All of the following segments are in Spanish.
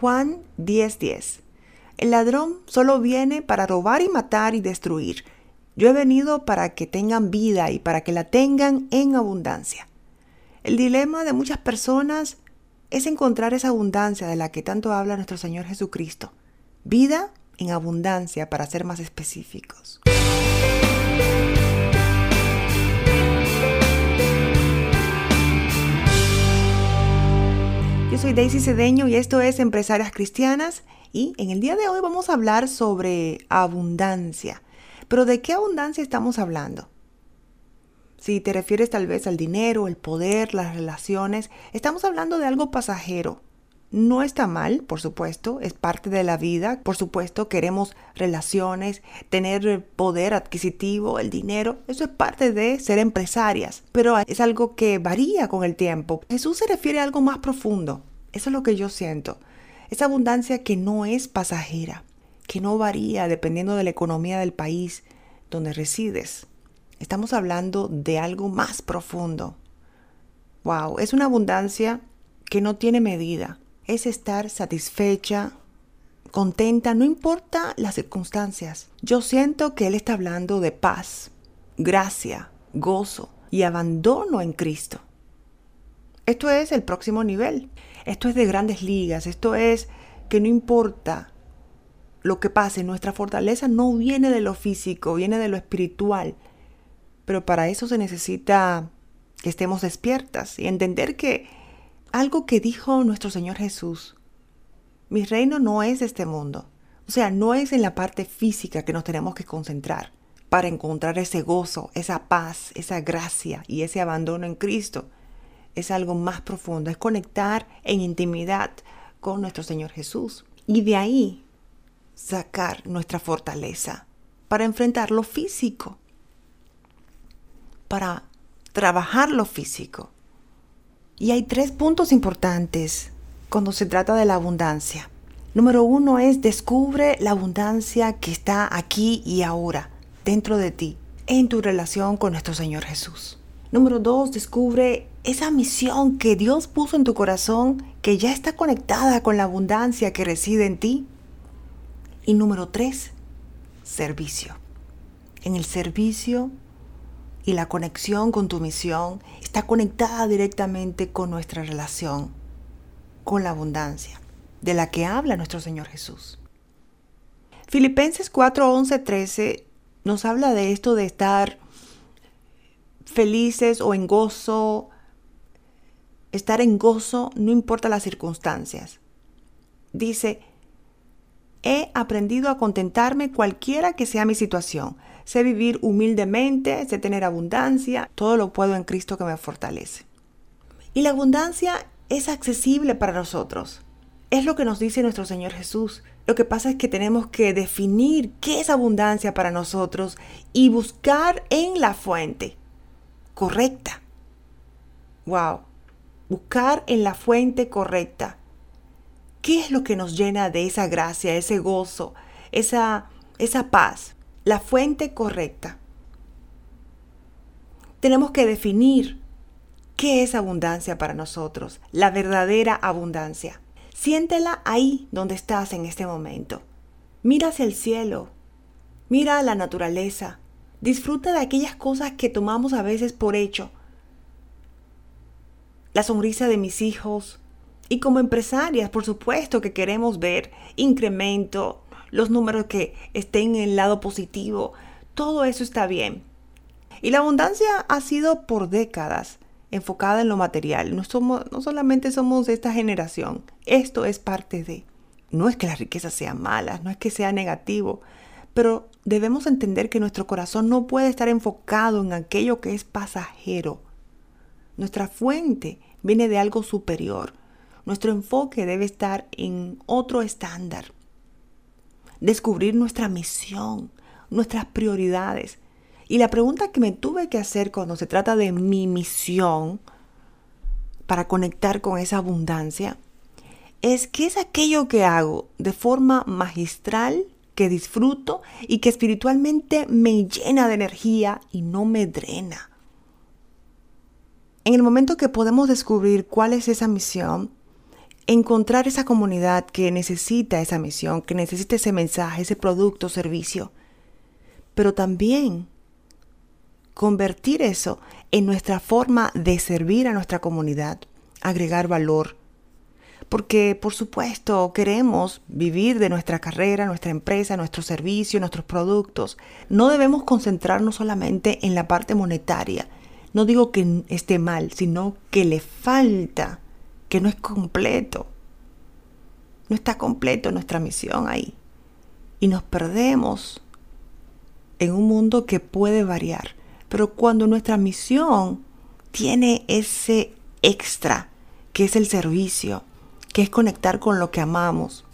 Juan 10:10. El ladrón solo viene para robar y matar y destruir. Yo he venido para que tengan vida y para que la tengan en abundancia. El dilema de muchas personas es encontrar esa abundancia de la que tanto habla nuestro Señor Jesucristo. Vida en abundancia, para ser más específicos. Soy Daisy Cedeño y esto es Empresarias Cristianas y en el día de hoy vamos a hablar sobre abundancia. Pero ¿de qué abundancia estamos hablando? Si te refieres tal vez al dinero, el poder, las relaciones, estamos hablando de algo pasajero. No está mal, por supuesto, es parte de la vida. Por supuesto, queremos relaciones, tener poder adquisitivo, el dinero. Eso es parte de ser empresarias, pero es algo que varía con el tiempo. Jesús se refiere a algo más profundo. Eso es lo que yo siento. Esa abundancia que no es pasajera, que no varía dependiendo de la economía del país donde resides. Estamos hablando de algo más profundo. Wow, es una abundancia que no tiene medida. Es estar satisfecha, contenta, no importa las circunstancias. Yo siento que Él está hablando de paz, gracia, gozo y abandono en Cristo. Esto es el próximo nivel. Esto es de grandes ligas. Esto es que no importa lo que pase, nuestra fortaleza no viene de lo físico, viene de lo espiritual. Pero para eso se necesita que estemos despiertas y entender que algo que dijo nuestro Señor Jesús, mi reino no es este mundo. O sea, no es en la parte física que nos tenemos que concentrar para encontrar ese gozo, esa paz, esa gracia y ese abandono en Cristo es algo más profundo, es conectar en intimidad con nuestro Señor Jesús. Y de ahí sacar nuestra fortaleza para enfrentar lo físico, para trabajar lo físico. Y hay tres puntos importantes cuando se trata de la abundancia. Número uno es descubre la abundancia que está aquí y ahora, dentro de ti, en tu relación con nuestro Señor Jesús. Número dos, descubre esa misión que Dios puso en tu corazón que ya está conectada con la abundancia que reside en ti. Y número tres, servicio. En el servicio y la conexión con tu misión está conectada directamente con nuestra relación, con la abundancia de la que habla nuestro Señor Jesús. Filipenses 4, 11, 13 nos habla de esto de estar felices o en gozo, estar en gozo no importa las circunstancias. Dice, he aprendido a contentarme cualquiera que sea mi situación. Sé vivir humildemente, sé tener abundancia, todo lo puedo en Cristo que me fortalece. Y la abundancia es accesible para nosotros. Es lo que nos dice nuestro Señor Jesús. Lo que pasa es que tenemos que definir qué es abundancia para nosotros y buscar en la fuente correcta. Wow. Buscar en la fuente correcta. ¿Qué es lo que nos llena de esa gracia, ese gozo, esa, esa paz? La fuente correcta. Tenemos que definir qué es abundancia para nosotros, la verdadera abundancia. Siéntela ahí donde estás en este momento. Mira hacia el cielo, mira a la naturaleza, Disfruta de aquellas cosas que tomamos a veces por hecho. La sonrisa de mis hijos. Y como empresarias, por supuesto que queremos ver incremento, los números que estén en el lado positivo. Todo eso está bien. Y la abundancia ha sido por décadas enfocada en lo material. No, somos, no solamente somos de esta generación, esto es parte de. No es que las riquezas sean malas, no es que sea negativo, pero debemos entender que nuestro corazón no puede estar enfocado en aquello que es pasajero. Nuestra fuente viene de algo superior. Nuestro enfoque debe estar en otro estándar. Descubrir nuestra misión, nuestras prioridades. Y la pregunta que me tuve que hacer cuando se trata de mi misión para conectar con esa abundancia es qué es aquello que hago de forma magistral que disfruto y que espiritualmente me llena de energía y no me drena. En el momento que podemos descubrir cuál es esa misión, encontrar esa comunidad que necesita esa misión, que necesita ese mensaje, ese producto, servicio, pero también convertir eso en nuestra forma de servir a nuestra comunidad, agregar valor. Porque, por supuesto, queremos vivir de nuestra carrera, nuestra empresa, nuestro servicio, nuestros productos. No debemos concentrarnos solamente en la parte monetaria. No digo que esté mal, sino que le falta que no es completo. No está completo nuestra misión ahí. Y nos perdemos en un mundo que puede variar. Pero cuando nuestra misión tiene ese extra, que es el servicio, que es conectar con lo que amamos,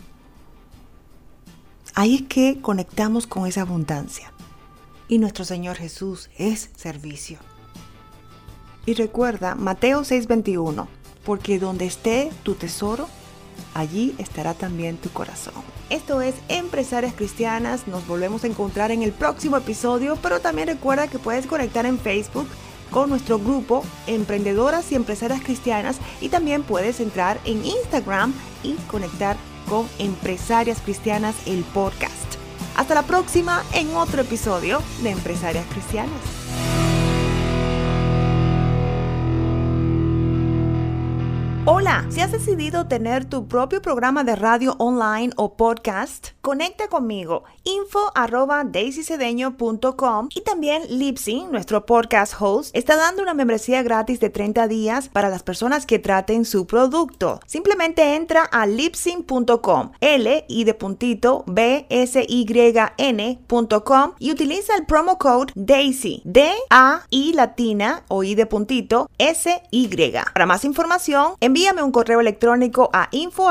ahí es que conectamos con esa abundancia. Y nuestro Señor Jesús es servicio. Y recuerda Mateo 6:21 porque donde esté tu tesoro, allí estará también tu corazón. Esto es Empresarias Cristianas, nos volvemos a encontrar en el próximo episodio, pero también recuerda que puedes conectar en Facebook con nuestro grupo Emprendedoras y Empresarias Cristianas y también puedes entrar en Instagram y conectar con Empresarias Cristianas el podcast. Hasta la próxima en otro episodio de Empresarias Cristianas. Hola, si has decidido tener tu propio programa de radio online o podcast, conecta conmigo info arroba y también Lipsy, nuestro podcast host, está dando una membresía gratis de 30 días para las personas que traten su producto. Simplemente entra a lipsyn.com, L y de puntito B S Y N.com y utiliza el promo code DAISY, D A I latina o I de puntito S Y. Para más información, en envíame un correo electrónico a info